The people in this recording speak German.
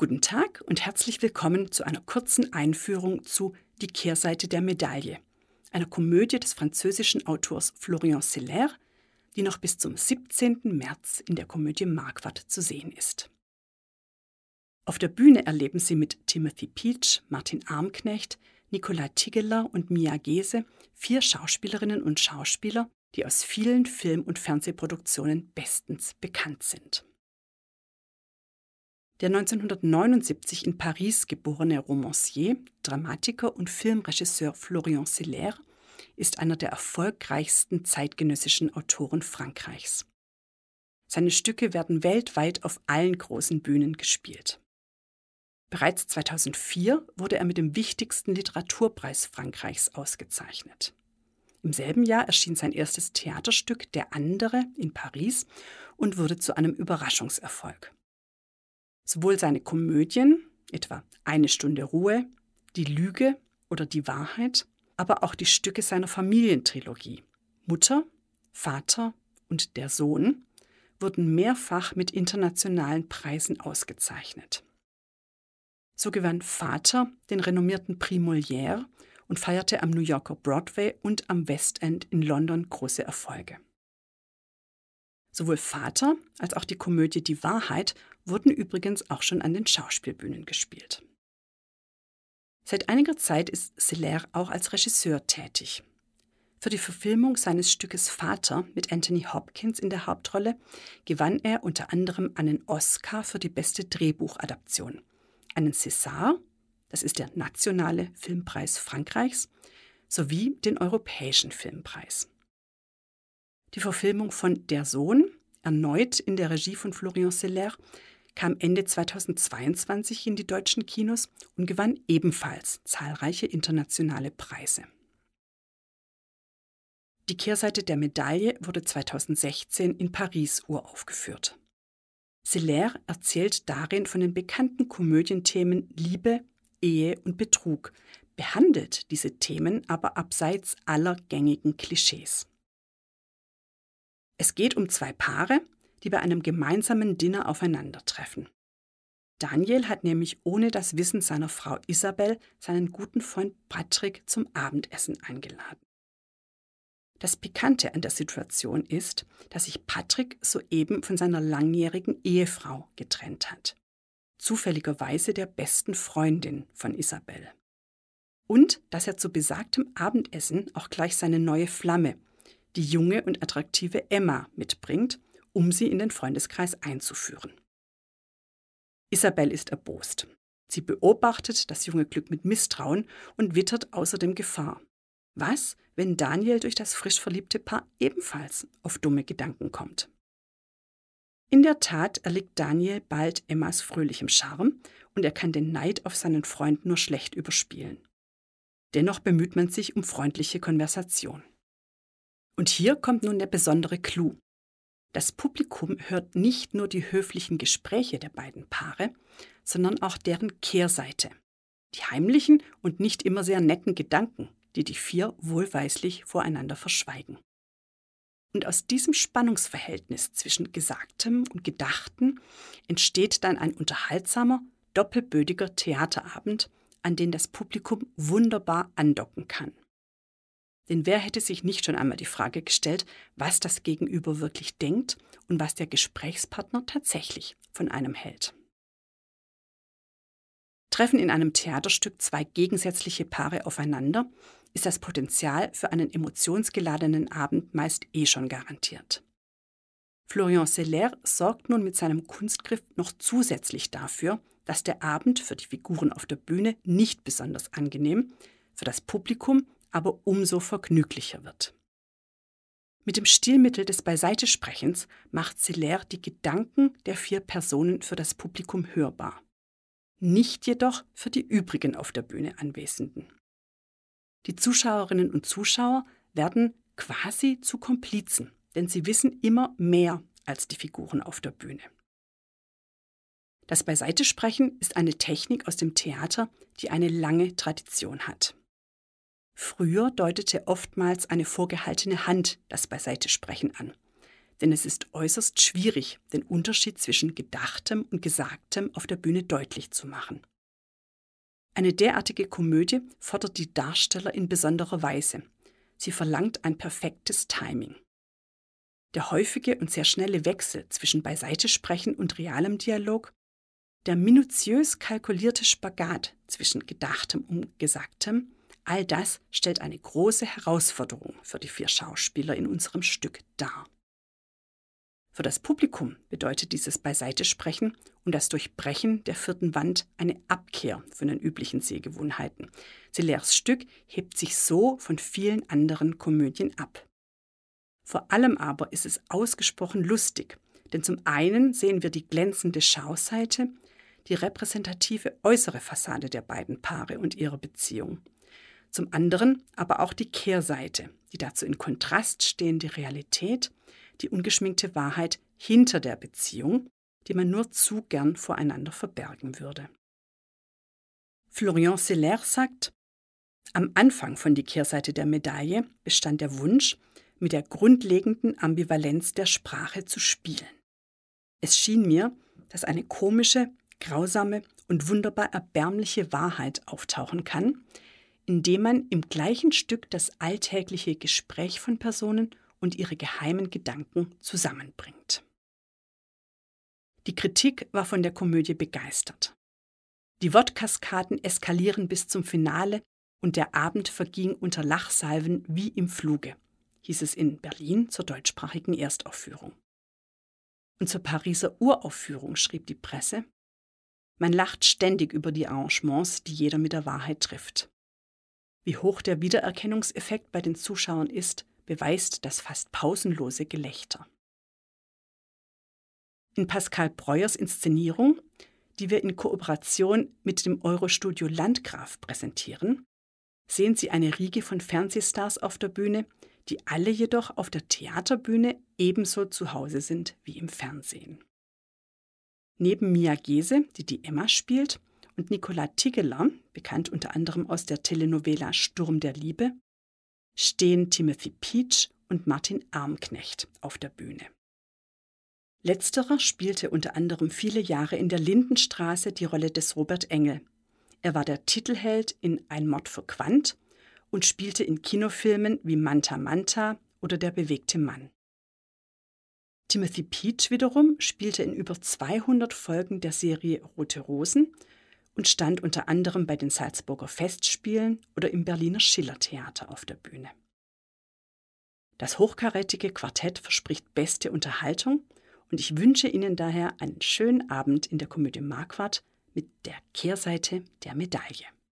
Guten Tag und herzlich willkommen zu einer kurzen Einführung zu Die Kehrseite der Medaille, einer Komödie des französischen Autors Florian Seller, die noch bis zum 17. März in der Komödie Marquardt zu sehen ist. Auf der Bühne erleben Sie mit Timothy Peach, Martin Armknecht, Nikolai Tigeler und Mia Gese vier Schauspielerinnen und Schauspieler, die aus vielen Film- und Fernsehproduktionen bestens bekannt sind. Der 1979 in Paris geborene Romancier, Dramatiker und Filmregisseur Florian Seller ist einer der erfolgreichsten zeitgenössischen Autoren Frankreichs. Seine Stücke werden weltweit auf allen großen Bühnen gespielt. Bereits 2004 wurde er mit dem wichtigsten Literaturpreis Frankreichs ausgezeichnet. Im selben Jahr erschien sein erstes Theaterstück Der andere in Paris und wurde zu einem Überraschungserfolg. Sowohl seine Komödien, etwa Eine Stunde Ruhe, Die Lüge oder Die Wahrheit, aber auch die Stücke seiner Familientrilogie Mutter, Vater und der Sohn wurden mehrfach mit internationalen Preisen ausgezeichnet. So gewann Vater den renommierten Prix Molière und feierte am New Yorker Broadway und am West End in London große Erfolge. Sowohl Vater als auch die Komödie Die Wahrheit wurden übrigens auch schon an den Schauspielbühnen gespielt. Seit einiger Zeit ist Seller auch als Regisseur tätig. Für die Verfilmung seines Stückes Vater mit Anthony Hopkins in der Hauptrolle gewann er unter anderem einen Oscar für die beste Drehbuchadaption, einen César, das ist der nationale Filmpreis Frankreichs, sowie den Europäischen Filmpreis. Die Verfilmung von Der Sohn, erneut in der Regie von Florian Seller, kam Ende 2022 in die deutschen Kinos und gewann ebenfalls zahlreiche internationale Preise. Die Kehrseite der Medaille wurde 2016 in Paris uraufgeführt. Seller erzählt darin von den bekannten Komödienthemen Liebe, Ehe und Betrug, behandelt diese Themen aber abseits aller gängigen Klischees. Es geht um zwei Paare, die bei einem gemeinsamen Dinner aufeinandertreffen. Daniel hat nämlich ohne das Wissen seiner Frau Isabel seinen guten Freund Patrick zum Abendessen eingeladen. Das Pikante an der Situation ist, dass sich Patrick soeben von seiner langjährigen Ehefrau getrennt hat. Zufälligerweise der besten Freundin von Isabel. Und dass er zu besagtem Abendessen auch gleich seine neue Flamme, die junge und attraktive Emma mitbringt, um sie in den Freundeskreis einzuführen. Isabel ist erbost. Sie beobachtet das junge Glück mit Misstrauen und wittert außerdem Gefahr. Was, wenn Daniel durch das frisch verliebte Paar ebenfalls auf dumme Gedanken kommt? In der Tat erliegt Daniel bald Emmas fröhlichem Charme und er kann den Neid auf seinen Freund nur schlecht überspielen. Dennoch bemüht man sich um freundliche Konversation. Und hier kommt nun der besondere Clou. Das Publikum hört nicht nur die höflichen Gespräche der beiden Paare, sondern auch deren Kehrseite. Die heimlichen und nicht immer sehr netten Gedanken, die die vier wohlweislich voreinander verschweigen. Und aus diesem Spannungsverhältnis zwischen Gesagtem und Gedachten entsteht dann ein unterhaltsamer, doppelbödiger Theaterabend, an den das Publikum wunderbar andocken kann. Denn wer hätte sich nicht schon einmal die Frage gestellt, was das Gegenüber wirklich denkt und was der Gesprächspartner tatsächlich von einem hält? Treffen in einem Theaterstück zwei gegensätzliche Paare aufeinander, ist das Potenzial für einen emotionsgeladenen Abend meist eh schon garantiert. Florian Seller sorgt nun mit seinem Kunstgriff noch zusätzlich dafür, dass der Abend für die Figuren auf der Bühne nicht besonders angenehm, für das Publikum aber umso vergnüglicher wird. Mit dem Stilmittel des Beiseitesprechens macht Seller die Gedanken der vier Personen für das Publikum hörbar. Nicht jedoch für die übrigen auf der Bühne Anwesenden. Die Zuschauerinnen und Zuschauer werden quasi zu Komplizen, denn sie wissen immer mehr als die Figuren auf der Bühne. Das Beiseitesprechen ist eine Technik aus dem Theater, die eine lange Tradition hat. Früher deutete oftmals eine vorgehaltene Hand das Beiseitesprechen an. denn es ist äußerst schwierig, den Unterschied zwischen Gedachtem und Gesagtem auf der Bühne deutlich zu machen. Eine derartige Komödie fordert die Darsteller in besonderer Weise. Sie verlangt ein perfektes Timing. Der häufige und sehr schnelle Wechsel zwischen Beiseitesprechen und realem Dialog, der minutiös kalkulierte Spagat zwischen Gedachtem und Gesagtem, all das stellt eine große Herausforderung für die vier Schauspieler in unserem Stück dar. Für das Publikum bedeutet dieses Beiseitesprechen und das Durchbrechen der vierten Wand eine Abkehr von den üblichen Sehgewohnheiten. Celers Stück hebt sich so von vielen anderen Komödien ab. Vor allem aber ist es ausgesprochen lustig, denn zum einen sehen wir die glänzende Schauseite, die repräsentative äußere Fassade der beiden Paare und ihrer Beziehung. Zum anderen aber auch die Kehrseite, die dazu in Kontrast stehende Realität, die ungeschminkte Wahrheit hinter der Beziehung, die man nur zu gern voreinander verbergen würde. Florian Seller sagt, am Anfang von die Kehrseite der Medaille bestand der Wunsch, mit der grundlegenden Ambivalenz der Sprache zu spielen. Es schien mir, dass eine komische, grausame und wunderbar erbärmliche Wahrheit auftauchen kann, indem man im gleichen Stück das alltägliche Gespräch von Personen und ihre geheimen Gedanken zusammenbringt. Die Kritik war von der Komödie begeistert. Die Wortkaskaden eskalieren bis zum Finale und der Abend verging unter Lachsalven wie im Fluge, hieß es in Berlin zur deutschsprachigen Erstaufführung. Und zur Pariser Uraufführung schrieb die Presse, man lacht ständig über die Arrangements, die jeder mit der Wahrheit trifft. Wie hoch der Wiedererkennungseffekt bei den Zuschauern ist, beweist das fast pausenlose Gelächter. In Pascal Breuers Inszenierung, die wir in Kooperation mit dem Eurostudio Landgraf präsentieren, sehen Sie eine Riege von Fernsehstars auf der Bühne, die alle jedoch auf der Theaterbühne ebenso zu Hause sind wie im Fernsehen. Neben Mia Gese, die die Emma spielt, und Nicola Tigeler, bekannt unter anderem aus der Telenovela Sturm der Liebe, stehen Timothy Peach und Martin Armknecht auf der Bühne. Letzterer spielte unter anderem viele Jahre in der Lindenstraße die Rolle des Robert Engel. Er war der Titelheld in Ein Mord für Quant und spielte in Kinofilmen wie Manta Manta oder Der bewegte Mann. Timothy Peach wiederum spielte in über 200 Folgen der Serie Rote Rosen und stand unter anderem bei den Salzburger Festspielen oder im Berliner Schillertheater auf der Bühne. Das hochkarätige Quartett verspricht beste Unterhaltung und ich wünsche Ihnen daher einen schönen Abend in der Komödie Marquardt mit der Kehrseite der Medaille.